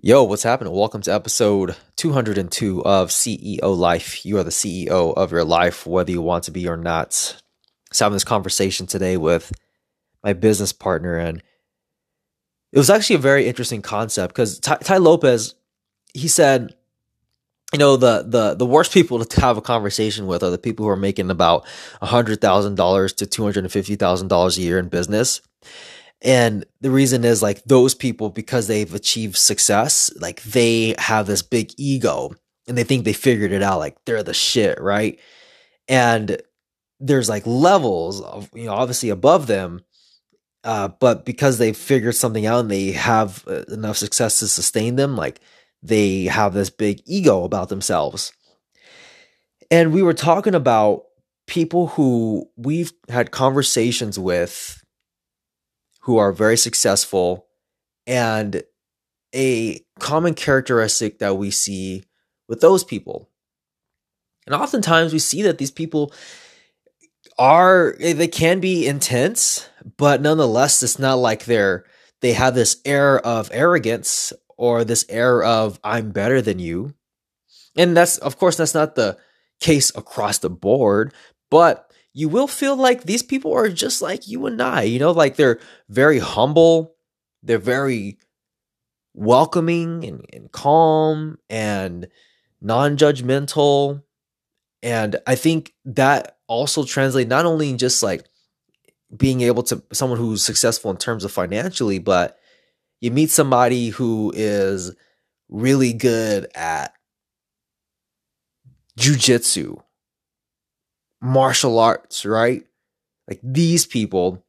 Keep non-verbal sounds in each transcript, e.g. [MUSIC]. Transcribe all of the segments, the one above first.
Yo, what's happening? Welcome to episode 202 of CEO Life. You are the CEO of your life, whether you want to be or not. So, having this conversation today with my business partner, and it was actually a very interesting concept because Ty, Tai Lopez, he said, you know, the the the worst people to have a conversation with are the people who are making about hundred thousand dollars to two hundred and fifty thousand dollars a year in business. And the reason is like those people, because they've achieved success, like they have this big ego and they think they figured it out. Like they're the shit, right? And there's like levels of, you know, obviously above them. Uh, but because they've figured something out and they have uh, enough success to sustain them, like they have this big ego about themselves. And we were talking about people who we've had conversations with who are very successful and a common characteristic that we see with those people. And oftentimes we see that these people are eh, they can be intense, but nonetheless it's not like they're they have this air of arrogance or this air of I'm better than you. And that's of course that's not the case across the board, but you will feel like these people are just like you and I. You know, like they're very humble, they're very welcoming and, and calm and non judgmental. And I think that also translates not only in just like being able to someone who's successful in terms of financially, but you meet somebody who is really good at jujitsu martial arts, right? Like these people,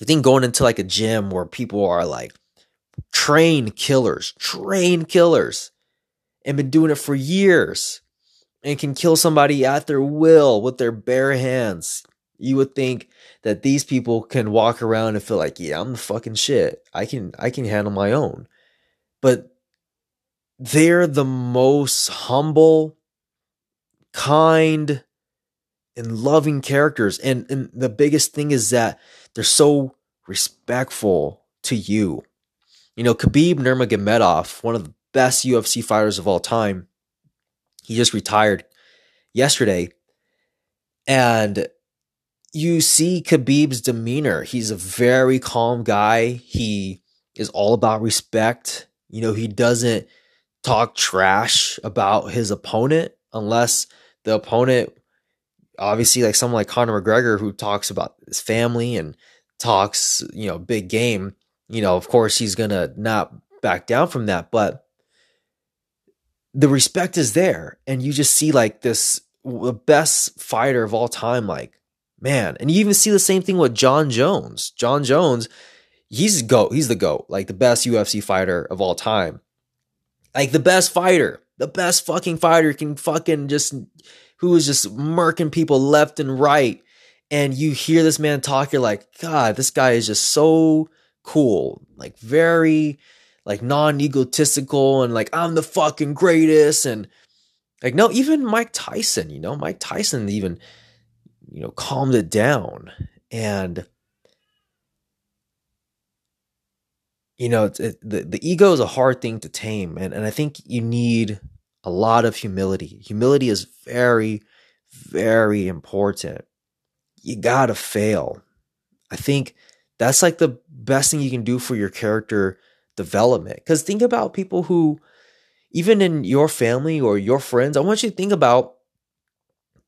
I think going into like a gym where people are like trained killers, trained killers, and been doing it for years and can kill somebody at their will with their bare hands. You would think that these people can walk around and feel like, yeah, I'm the fucking shit. I can I can handle my own. But they're the most humble, kind, and loving characters. And, and the biggest thing is that they're so respectful to you. You know, Khabib Nurmagomedov, one of the best UFC fighters of all time, he just retired yesterday. And you see Khabib's demeanor. He's a very calm guy. He is all about respect. You know, he doesn't talk trash about his opponent unless the opponent obviously like someone like Conor McGregor who talks about his family and talks, you know, big game, you know, of course he's going to not back down from that, but the respect is there and you just see like this the best fighter of all time like man, and you even see the same thing with Jon Jones. Jon Jones, he's go he's the goat, like the best UFC fighter of all time. Like the best fighter, the best fucking fighter can fucking just who is just murking people left and right. And you hear this man talk, you're like, God, this guy is just so cool. Like very like non-egotistical and like I'm the fucking greatest. And like no, even Mike Tyson, you know, Mike Tyson even, you know, calmed it down. And you know, it, the the ego is a hard thing to tame, and and I think you need a lot of humility. Humility is very, very important. You gotta fail. I think that's like the best thing you can do for your character development. Because think about people who, even in your family or your friends, I want you to think about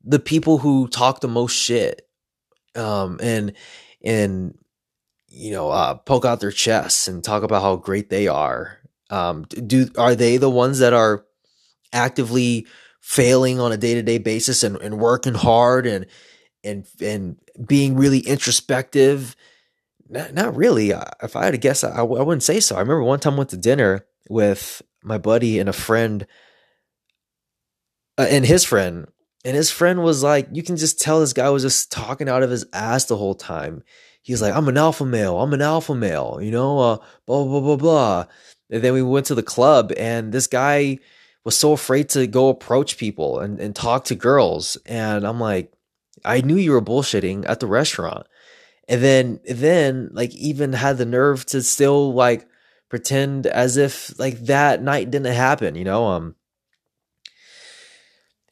the people who talk the most shit, um, and and you know, uh, poke out their chests and talk about how great they are. Um, do are they the ones that are actively failing on a day-to-day basis and, and working hard and and and being really introspective not, not really. If i had to guess I, I wouldn't say so. I remember one time I went to dinner with my buddy and a friend uh, and his friend and his friend was like you can just tell this guy was just talking out of his ass the whole time. He's like i'm an alpha male. I'm an alpha male you know uh, blah blah blah blah and then we went to the club and this guy was so afraid to go approach people and, and talk to girls. And I'm like, I knew you were bullshitting at the restaurant. And then, then like even had the nerve to still like pretend as if like that night didn't happen, you know? Um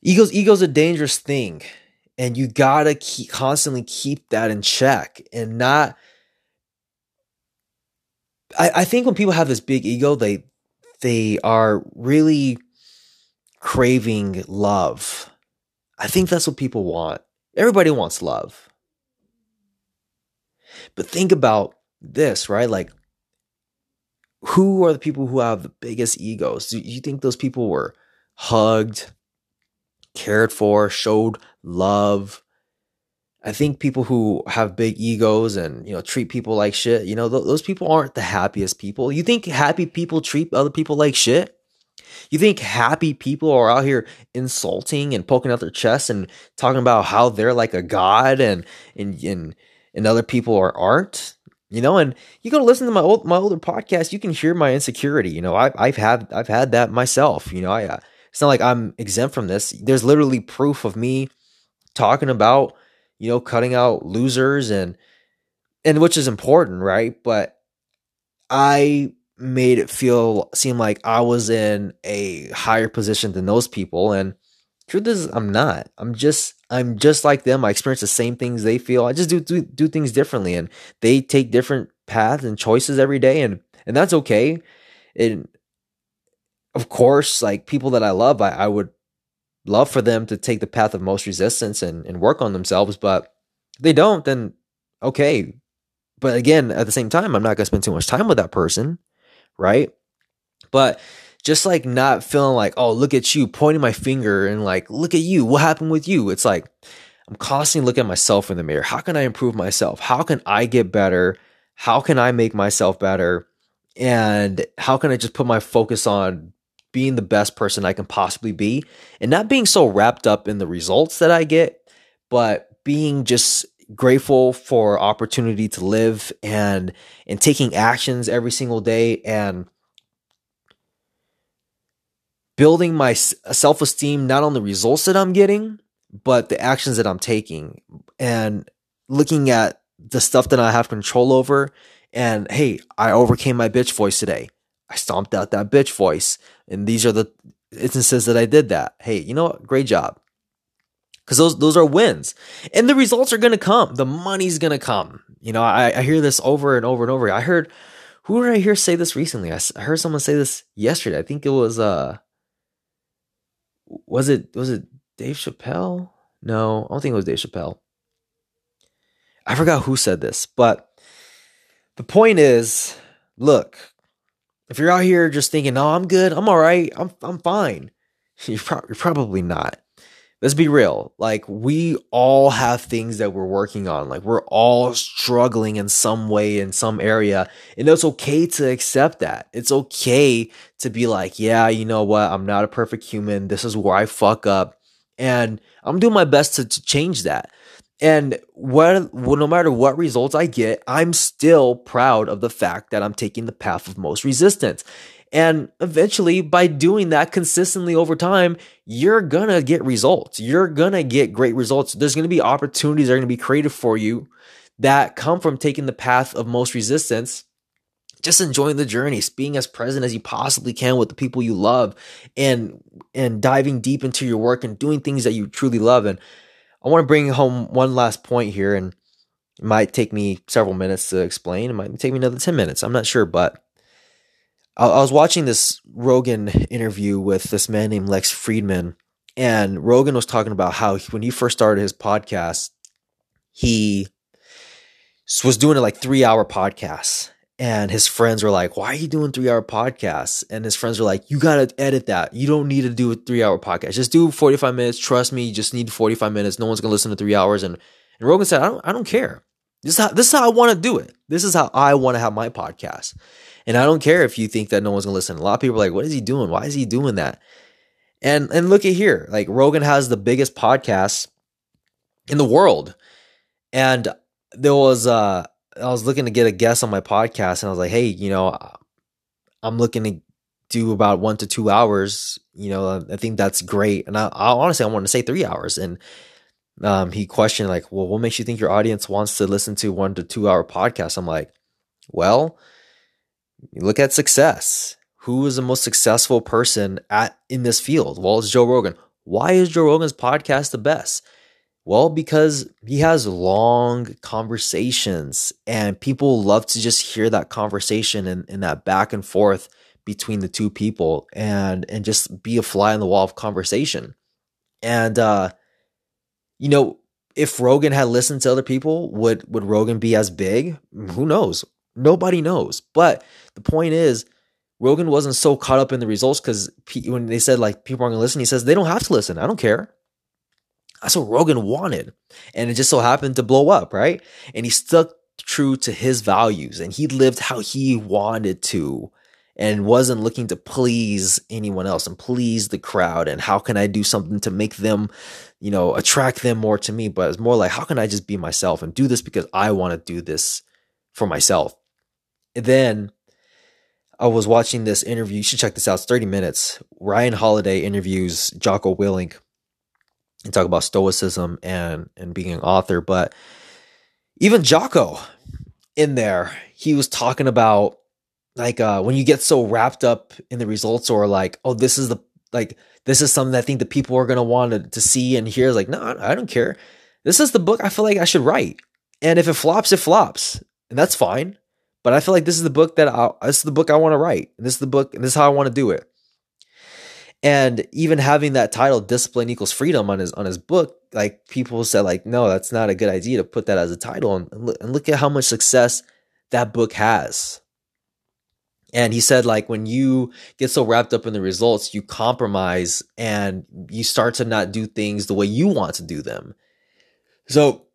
ego's ego's a dangerous thing and you got to keep constantly keep that in check and not I, I think when people have this big ego, they they are really craving love. I think that's what people want. Everybody wants love. But think about this, right? Like, who are the people who have the biggest egos? Do you think those people were hugged, cared for, showed love? I think people who have big egos and you know treat people like shit, you know, th- those people aren't the happiest people. You think happy people treat other people like shit? You think happy people are out here insulting and poking out their chests and talking about how they're like a god and and and, and other people are aren't? You know, and you go listen to my old my older podcast, you can hear my insecurity. You know, I've I've had I've had that myself. You know, I uh, it's not like I'm exempt from this. There's literally proof of me talking about you know, cutting out losers and and which is important, right? But I made it feel seem like I was in a higher position than those people and truth is I'm not. I'm just I'm just like them. I experience the same things they feel. I just do do, do things differently and they take different paths and choices every day and and that's okay. And of course, like people that I love, I, I would love for them to take the path of most resistance and, and work on themselves. But they don't, then okay. But again, at the same time, I'm not going to spend too much time with that person, right? But just like not feeling like, oh, look at you, pointing my finger and like, look at you, what happened with you? It's like, I'm constantly looking at myself in the mirror. How can I improve myself? How can I get better? How can I make myself better? And how can I just put my focus on being the best person I can possibly be and not being so wrapped up in the results that I get, but being just grateful for opportunity to live and and taking actions every single day and building my self-esteem not on the results that I'm getting but the actions that I'm taking and looking at the stuff that I have control over and hey I overcame my bitch voice today I stomped out that bitch voice. And these are the instances that I did that. Hey, you know what? Great job. Because those those are wins. And the results are gonna come. The money's gonna come. You know, I, I hear this over and over and over. I heard who did I hear say this recently? I, I heard someone say this yesterday. I think it was uh was it was it Dave Chappelle? No, I don't think it was Dave Chappelle. I forgot who said this, but the point is, look, if you're out here just thinking, oh I'm good. I'm all right. I'm I'm fine," [LAUGHS] you're, pro- you're probably not. Let's be real. Like we all have things that we're working on. Like we're all struggling in some way in some area, and it's okay to accept that. It's okay to be like, "Yeah, you know what? I'm not a perfect human. This is where I fuck up." And I'm doing my best to, to change that. And what, well, no matter what results I get, I'm still proud of the fact that I'm taking the path of most resistance. And eventually, by doing that consistently over time, you're gonna get results. You're gonna get great results. There's gonna be opportunities that are gonna be created for you that come from taking the path of most resistance. Just enjoying the journey, being as present as you possibly can with the people you love, and and diving deep into your work and doing things that you truly love. And I want to bring home one last point here, and it might take me several minutes to explain. It might take me another 10 minutes. I'm not sure, but I, was watching this Rogan interview with this man named Lex Fridman, and Rogan was talking about how when he first started his podcast, he was doing it like three hour podcasts and his friends were like, Why are you doing three hour podcasts? And his friends were like, You got to edit that. You don't need to do a three hour podcast. Just do 45 minutes. Trust me, you just need 45 minutes. No one's going to listen to three hours. And, and Rogan said, I don't, I don't care. This is how, this is how I want to do it. This is how I want to have my podcast. And I don't care if you think that no one's to listen. A lot of people are like, What is he doing? Why is he doing that? And, and look at here. Like Rogan has the biggest podcast in the world. And there was, uh, I was looking to get a guest on my podcast, and I was like, hey, you know, I'm looking to do about one to two hours. You know, I think that's great. And I, I honestly, I wanted to say three hours. And um, he questioned like, well, what makes you think your audience wants to listen to one to two hour podcast? I'm like, well, You look at success. Who is the most successful person at in this field? Well, it's Joe Rogan. Why is Joe Rogan's podcast the best? Well, because he has long conversations and people love to just hear that conversation and, and that back and forth between the two people and and just be a fly on the wall of conversation. And uh you know, if Rogan had listened to other people, would would Rogan be as big? Who knows? Nobody knows. But the point is, Rogan wasn't so caught up in the results because when they said like people aren't gonna listen, he says they don't have to listen. I don't care. That's what Rogan wanted, and it just so happened to blow up, right? And he stuck true to his values, and he lived how he wanted to, and wasn't looking to please anyone else and please the crowd. And how can I do something to make them, you know, attract them more to me? But it's more like how can I just be myself and do this because I want to do this for myself. Then I was watching this interview. You should check this out. It's 30 minutes. Ryan Holiday interviews Jocko Willink and talk about stoicism and and being an author. But even Jocko in there, he was talking about like uh when you get so wrapped up in the results or like, oh, this is the like this is something I think the people are gonna want to, to see and hear. Like, no, I don't care. This is the book I feel like I should write. And if it flops, it flops. And that's fine. But I feel like this is the book that I this is the book I want to write. And this is the book, and this is how I want to do it. And even having that title, Discipline Equals Freedom, on his on his book, like people said, like, no, that's not a good idea to put that as a title. And, and, look, at how much success that book has. And he said, like, when you get so wrapped up in the results, you compromise and you start to not do things the way you want to do them. So,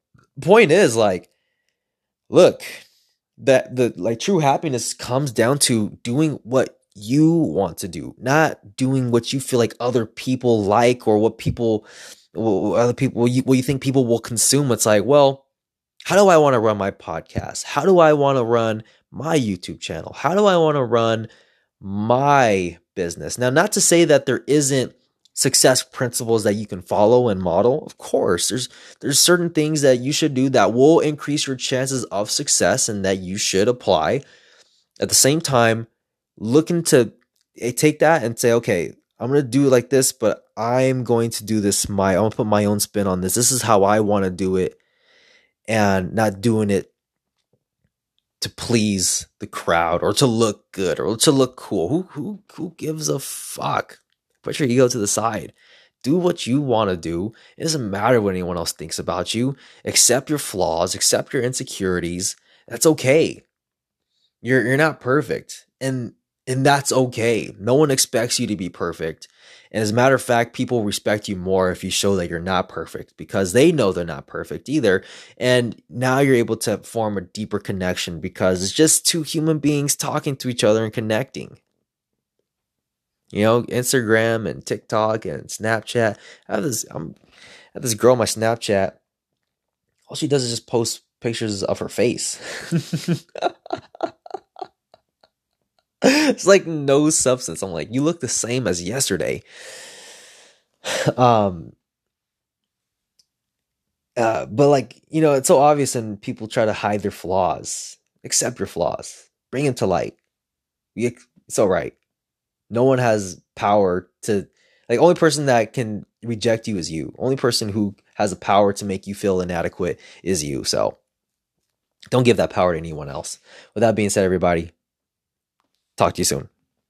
point is, like, look, that the like true happiness comes down to doing what you want to do, not doing what you feel like other people like or what people, other people, what you, what you think people will consume. It's like, well, how do I want to run my podcast? How do I want to run my YouTube channel? How do I want to run my business? Now, not to say that there isn't success principles that you can follow and model of course there's there's certain things that you should do that will increase your chances of success and that you should apply. At the same time looking to eh, take that and say okay i'm to do it like this but i'm going to do this my i'm to put my own spin on this. This is how i want to do it and not doing it to please the crowd or to look good or to look cool. Who who who gives a fuck Put your ego to the side. Do what you want to do. It doesn't matter what anyone else thinks about you. Accept your flaws, accept your insecurities. That's okay. You're you're not perfect. And and that's okay. No one expects you to be perfect. And as a matter of fact, people respect you more if you show that you're not perfect because they know they're not perfect either. And now you're able to form a deeper connection because it's just two human beings talking to each other and connecting. You know, Instagram and TikTok and Snapchat. I have this I'm I have this girl on my Snapchat. All she does is just post pictures of her face. [LAUGHS] it's like no substance. I'm like, you look the same as yesterday. [SIGHS] um uh, but like you know, it's so obvious, and people try to hide their flaws. Accept your flaws, bring them to light. It's all right no one has power to like only person that can reject you is you. Only person who has the power to make you feel inadequate is you. So don't give that power to anyone else. With that being said, everybody, talk to you soon.